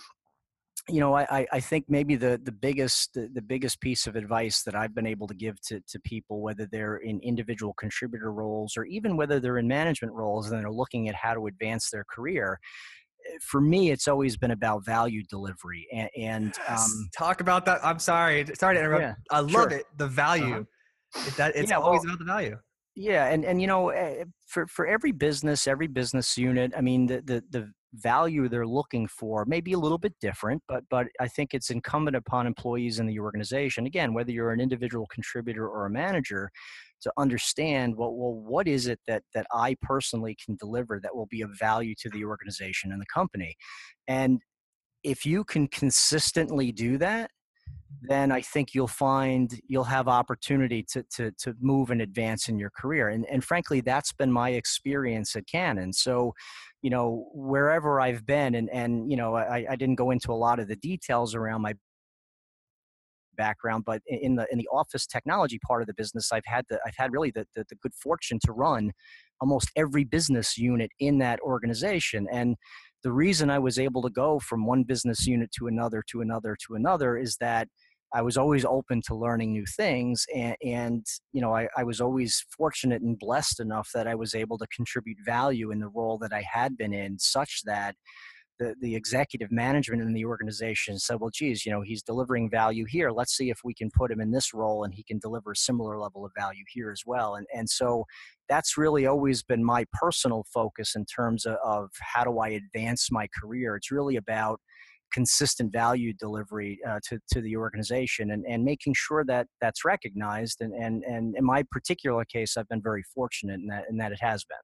you know, I, I think maybe the the biggest the, the biggest piece of advice that I've been able to give to, to people, whether they're in individual contributor roles or even whether they're in management roles and they're looking at how to advance their career, eh, for me, it's always been about value delivery. And, and Yes. um, talk about that i'm sorry sorry to interrupt Yeah, i love sure. it the value It- that it's Yeah, always well, about the value Yeah, and and you know, eh, for for every business, every business unit, I mean, the the the value they're looking for may be a little bit different, but but I think it's incumbent upon employees in the organization, again, whether you're an individual contributor or a manager, to understand well, well what is it that that I personally can deliver that will be of value to the organization and the company, and if you can consistently do that then I think you'll find you'll have opportunity to to to move and advance in your career. And and frankly, that's been my experience at Canon. So, you know, wherever I've been, and and you know, I, I didn't go into a lot of the details around my background, but in the in the office technology part of the business, I've had the I've had really the, the, the good fortune to run almost every business unit in that organization. And the reason I was able to go from one business unit to another to another to another is that I was always open to learning new things, and, and you know, I, I, was always fortunate and blessed enough that I was able to contribute value in the role that I had been in, such that the, the executive management in the organization said, well, geez, you know, he's delivering value here. Let's see if we can put him in this role and he can deliver a similar level of value here as well. And, and so that's really always been my personal focus in terms of, of how do I advance my career. It's really about consistent value delivery uh, to, to the organization and, and making sure that that's recognized. And, and, and in my particular case, I've been very fortunate in that, in that it has been.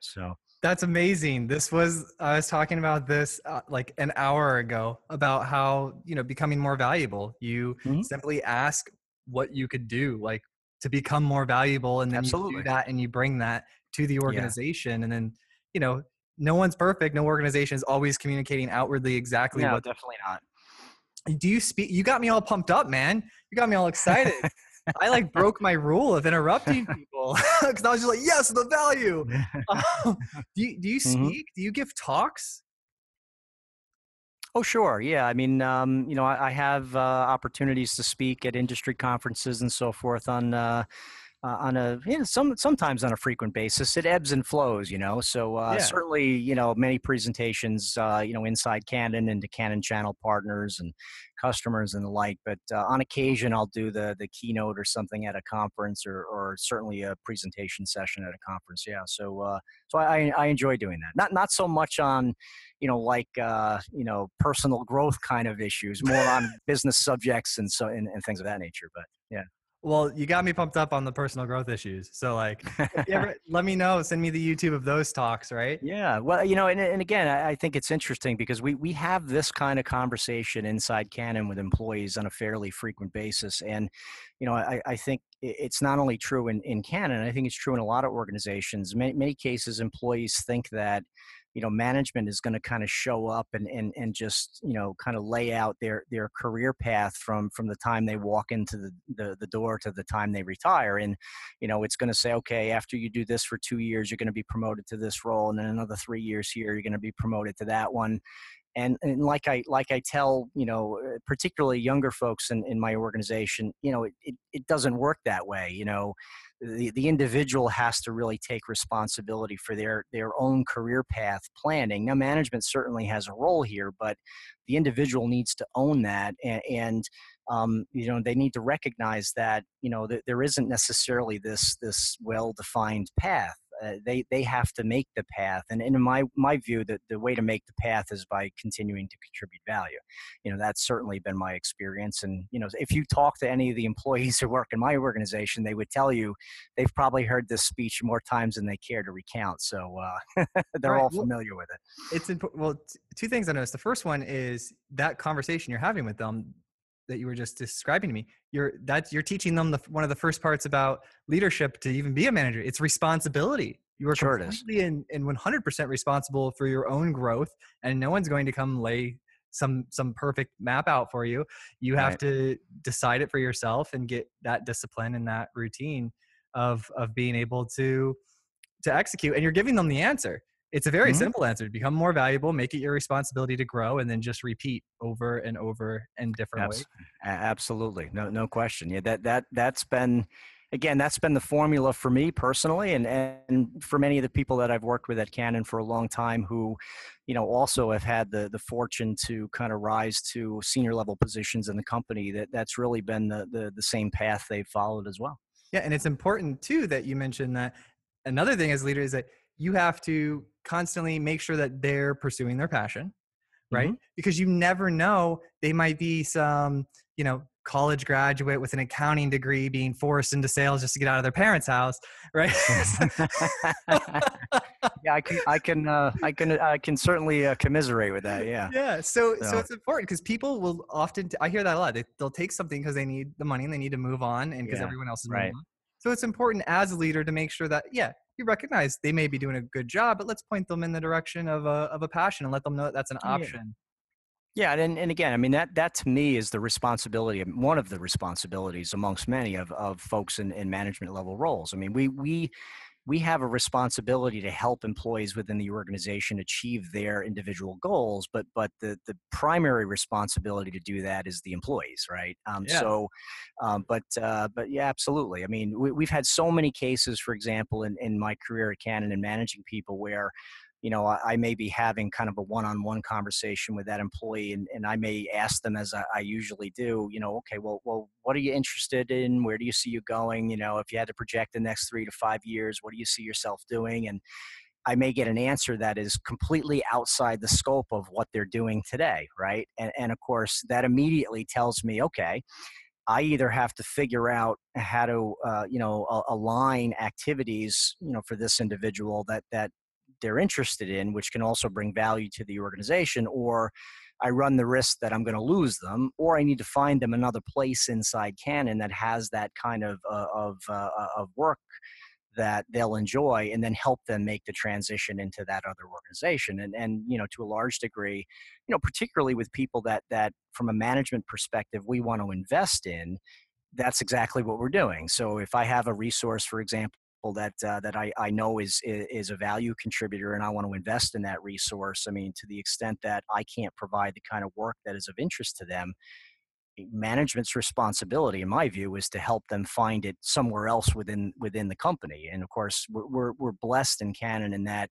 So that's amazing. This was I was talking about this uh, like an hour ago about how, you know, becoming more valuable. You mm-hmm. simply ask what you could do like to become more valuable and then Absolutely. you do that and you bring that to the organization yeah. and then, you know, no one's perfect. No organization is always communicating outwardly exactly no, what definitely not. Do you speak you got me all pumped up, man. You got me all excited. I like broke my rule of interrupting people because I was just like, yes, the value. Um, do you do you mm-hmm. speak? Mm-hmm. Do you give talks? Oh, sure. Yeah. I mean, um, you know, I, I have uh, opportunities to speak at industry conferences and so forth on uh, uh, on a you know, some sometimes on a frequent basis. It ebbs and flows, you know. So uh, yeah. certainly, you know, many presentations, uh, you know, inside Canon and to Canon channel partners and customers and the like. But uh, on occasion, I'll do the the keynote or something at a conference, or or certainly a presentation session at a conference. Yeah. So uh, so I I enjoy doing that. Not not so much on you know like uh, you know personal growth kind of issues, more on business subjects and so and, and things of that nature. But yeah. Well, you got me pumped up on the personal growth issues. So, like, ever, let me know. Send me the YouTube of those talks, right? Yeah. Well, you know, and, and again, I, I think it's interesting because we we have this kind of conversation inside Canon with employees on a fairly frequent basis, and you know, I, I think it's not only true in in Canon. I think it's true in a lot of organizations. Many, many cases, employees think that you know management is going to kind of show up and, and and just you know kind of lay out their their career path from from the time they walk into the, the, the door to the time they retire. And you know it's going to say okay after you do this for two years you're going to be promoted to this role and then another three years here you're going to be promoted to that one and, and like I like I tell you know uh, particularly younger folks in, in my organization you know it, it, it doesn't work that way you know. The, the individual has to really take responsibility for their their own career path planning. Now management certainly has a role here but the individual needs to own that and, and um, you know they need to recognize that you know th- there isn't necessarily this this well defined path uh, they they have to make the path and, and in my my view that the way to make the path is by continuing to contribute value you know that's certainly been my experience and you know if you talk to any of the employees who work in my organization they would tell you they've probably heard this speech more times than they care to recount so uh, they're right. all familiar well, with it it's important. well t- two things i noticed the first one is that conversation you're having with them that you were just describing to me you're that's you're teaching them the one of the first parts about leadership to even be a manager. It's responsibility. You are sure completely and, and 100% responsible for your own growth and no one's going to come lay some some perfect map out for you. You have right. to decide it for yourself and get that discipline and that routine of of being able to to execute and you're giving them the answer it's a very mm-hmm. simple answer become more valuable make it your responsibility to grow and then just repeat over and over in different Abs- ways. absolutely no no question yeah that that that's been again that's been the formula for me personally and and for many of the people that I've worked with at Canon for a long time who you know also have had the the fortune to kind of rise to senior level positions in the company that that's really been the the, the same path they've followed as well. Yeah and it's important too that you mentioned that. Another thing as leader is that you have to constantly make sure that they're pursuing their passion, right? Mhm. Because you never know, they might be some, you know, college graduate with an accounting degree being forced into sales just to get out of their parents' house, right? yeah, I can, I can, uh, I can, I can certainly uh, commiserate with that. Yeah. yeah so so So- it's important because people will often t- i hear that a lot they, they'll take something because they need the money and they need to move on and because Yeah, everyone else is right. moving on so it's important as a leader to make sure that yeah you recognize they may be doing a good job but let's point them in the direction of a, of a passion and let them know that that's an Yeah. option Yeah, and and again, I mean that that to me is the responsibility, one of the responsibilities amongst many of of folks in, in management level roles. I mean, we we we have a responsibility to help employees within the organization achieve their individual goals, but but the the primary responsibility to do that is the employees, right? Um, Yeah. So, um, but uh, but yeah, absolutely. I mean, we, we've had so many cases, for example, in in my career at Canon and managing people where you know, I, I may be having kind of a one-on-one conversation with that employee, and, and I may ask them, as I, I usually do, you know, okay, well, well, what are you interested in? Where do you see you going? You know, if you had to project the next three to five years, what do you see yourself doing? And I may get an answer that is completely outside the scope of what they're doing today, right? And, and of course, that immediately tells me, okay, I either have to figure out how to, uh, you know, align activities, you know, for this individual that that they're interested in, which can also bring value to the organization, or I run the risk that I'm going to lose them, or I need to find them another place inside Canon that has that kind of uh, of uh, of work that they'll enjoy, and then help them make the transition into that other organization. And and you know, to a large degree, you know, particularly with people that that from a management perspective we want to invest in, that's exactly what we're doing. So if I have a resource, for example, that uh, that I, I know is is a value contributor, and I want to invest in that resource, I mean, to the extent that I can't provide the kind of work that is of interest to them, management's responsibility, in my view, is to help them find it somewhere else within within the company. And of course, we're we're, we're blessed in Canon in that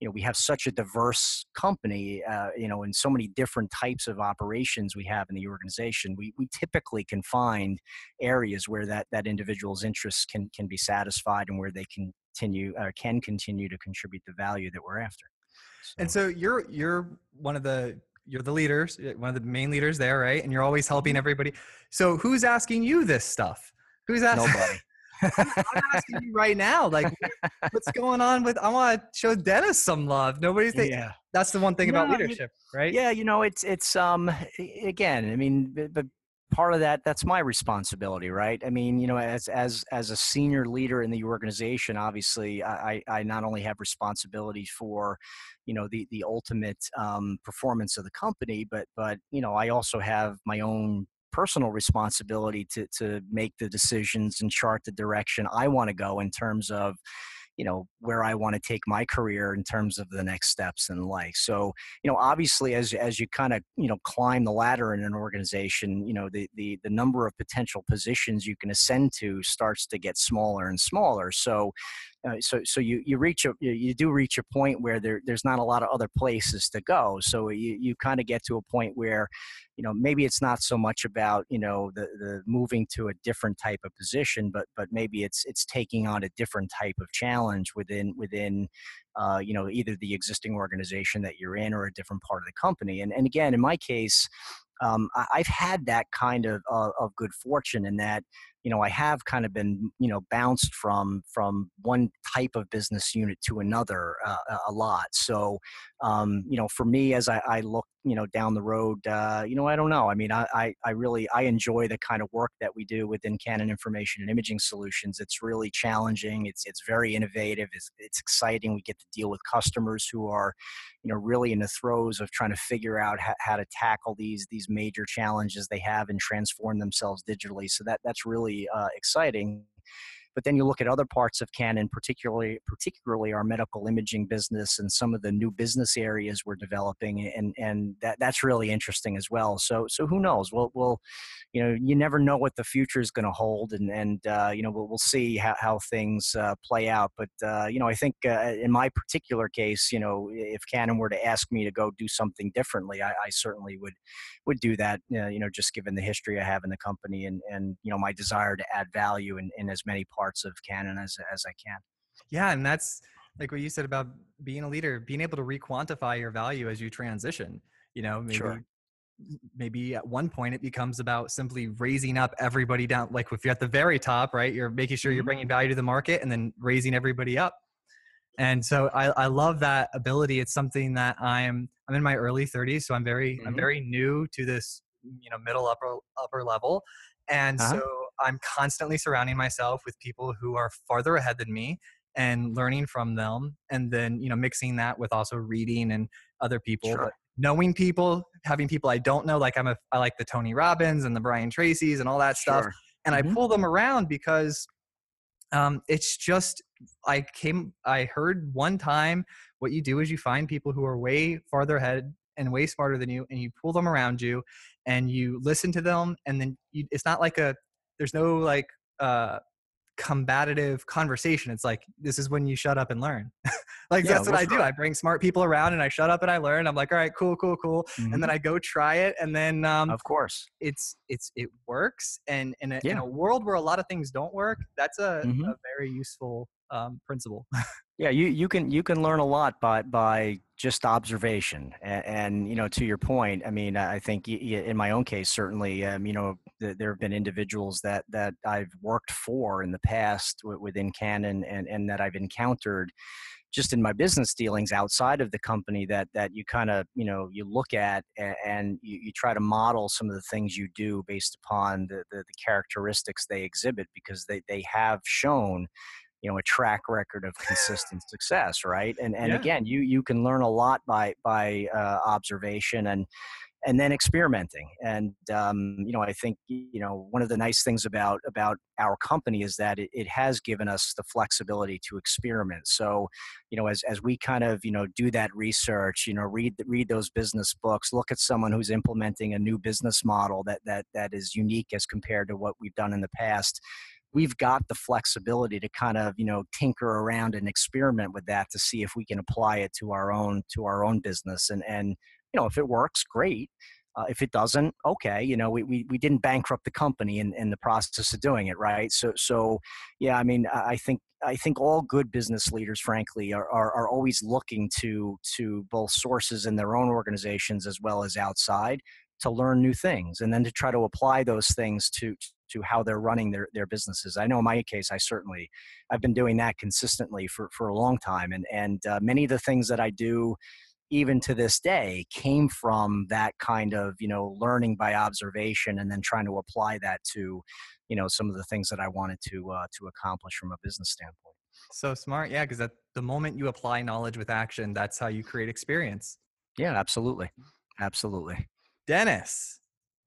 you know we have such a diverse company uh, you know in so many different types of operations we have in the organization we, we typically can find areas where that that individual's interests can can be satisfied and where they can continue uh, can continue to contribute the value that we're after and so you're you're one of the you're the leaders one of the main leaders there right and you're always helping everybody so who's asking you this stuff who's asking nobody I'm asking you right now, like, what's going on with? I want to show Dennis some love. Nobody's. Think, yeah That's the one thing about No, you- leadership, right? yeah you know it's it's um again i mean but part of that that's my responsibility right? I mean you know as as as a senior leader in the organization obviously i i not only have responsibility for you know the the ultimate um, performance of the company but but you know i also have my own personal responsibility to to make the decisions and chart the direction i want to go in terms of you know where i want to take my career in terms of the next steps in life. So you know obviously as as you kind of you know climb the ladder in an organization you know the the the number of potential positions you can ascend to starts to get smaller and smaller. So uh, so so you you reach a you- do reach a point where there there's not a lot of other places to go. So you you kind of get to a point where you know maybe it's not so much about you know the the moving to a different type of position but but maybe it's it's taking on a different type of challenge within within uh, you know either the existing organization that you're in or a different part of the company. And and again in my case um, I've had that kind of uh, of good fortune in that you know I have kind of been you know bounced from from one type of business unit to another uh, a- lot. So um, you know for me as I, I look you know down the road, uh, you know I don't know. I mean I, I I really I enjoy the kind of work that we do within Canon Information and Imaging Solutions. It's really challenging. It's it's very innovative. It's it's exciting. We get to deal with customers who are you know really in the throes of trying to figure out how, how to tackle these these major challenges they have and transform themselves digitally so that that's really uh, exciting but then you look at other parts of canon particularly particularly our medical imaging business and some of the new business areas we're developing and and that that's really interesting as well. So so who knows? We'll we'll you know you never know what the future is going to hold and and uh, you know we'll, we'll see how, how things uh, play out. But uh, you know i think uh, in my particular case you know if canon were to ask me to go do something differently i, I certainly would would do that uh, you know just given the history i have in the company and and you know my desire to add value in, in as many parts of canon as as i can Yeah, and that's like what you said about being a leader, being able to re-quantify your value as you transition. You know, maybe Sure. maybe at one point it becomes about simply raising up everybody down. Like if you're at the very top, right, you're making sure you're bringing value to the market and then raising everybody up. And so I, I love that ability. It's something that I'm I'm in my early 30s, so I'm very I'm Mhm. very new to this you know middle upper upper level, and Uh-huh. so I'm constantly surrounding myself with people who are farther ahead than me and learning from them, and then you know mixing that with also reading and other people. Sure. Knowing people, having people I don't know, like I'm a I like the Tony Robbins and the Brian Tracy's and all that stuff Sure. and Mhm. I pull them around because um, it's just I came I heard one time what you do is you find people who are way farther ahead and way smarter than you and you pull them around you and you listen to them and then you, it's not like a there's no like uh combative conversation. It's like this is when you shut up and learn. Like Yeah, that's what i do. i bring smart people around and i shut up and i learn. I'm like all right cool cool cool and Mhm. then i go try it and then um, of course. it's it's it works and in a, in a world where a lot of things don't work that's a, Mhm. a very useful um, principle Yeah, you you can you can learn a lot by by just observation, and, and you know to your point. I mean, I think in my own case, certainly, um, you know, th- there have been individuals that that I've worked for in the past within Canon, and and that I've encountered just in my business dealings outside of the company that that you kind of you know you look at and, and you, you try to model some of the things you do based upon the, the the characteristics they exhibit because they they have shown you know a track record of consistent success right? And and Yeah. again you you can learn a lot by by uh, observation and and then experimenting. And um, you know i think you know one of the nice things about about our company is that it, it has given us the flexibility to experiment. So you know as as we kind of you know do that research you know read read those business books look at someone who's implementing a new business model that that that is unique as compared to what we've done in the past we've got the flexibility to kind of you know tinker around and experiment with that to see if we can apply it to our own to our own business. And and you know if it works great. Uh, if it doesn't okay you know we, we, we didn't bankrupt the company in, in the process of doing it right? So so yeah i mean i think i think all good business leaders frankly are, are, are always looking to to both sources in their own organizations as well as outside to learn new things and then to try to apply those things to to how they're running their, their businesses. I know in my case, I certainly, I've been doing that consistently for, for a long time. And, and uh, many of the things that I do, even to this day, came from that kind of, you know, learning by observation and then trying to apply that to, you know, some of the things that I wanted to, uh, to accomplish from a business standpoint. so smart yeah because at the moment you apply knowledge with action that's how you create experience Yeah, absolutely. Absolutely. dennis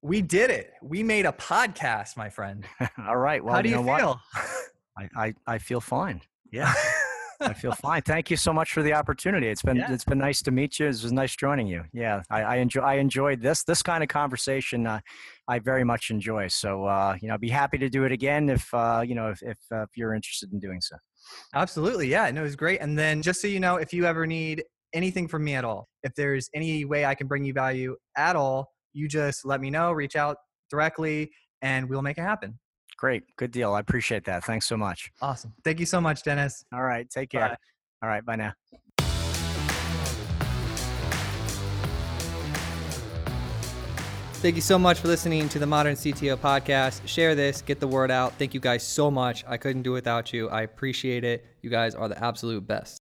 we did it we made a podcast my friend All right. Well, how do you, know what? feel I, I, I feel fine. Yeah. I feel fine. Thank you so much for the opportunity. It's been Yeah. it's been nice to meet you. It was nice joining you. Yeah, I, I enjoy I enjoyed this this kind of conversation. Uh, I very much enjoy. So uh, you know, I'd be happy to do it again if uh, you know if if, uh, if you're interested in doing so. Absolutely. Yeah. No, it was great. And then just so you know, if you ever need anything from me at all, if there's any way I can bring you value at all, you just let me know, reach out directly, and we'll make it happen. Great, good deal. I appreciate that. Thanks so much. Awesome. Thank you so much, Dennis. All right, take care. Bye. All right, bye now. Thank you so much for listening to the Modern CTO podcast. Share this, get the word out. Thank you guys so much. I couldn't do it without you. I appreciate it. You guys are the absolute best.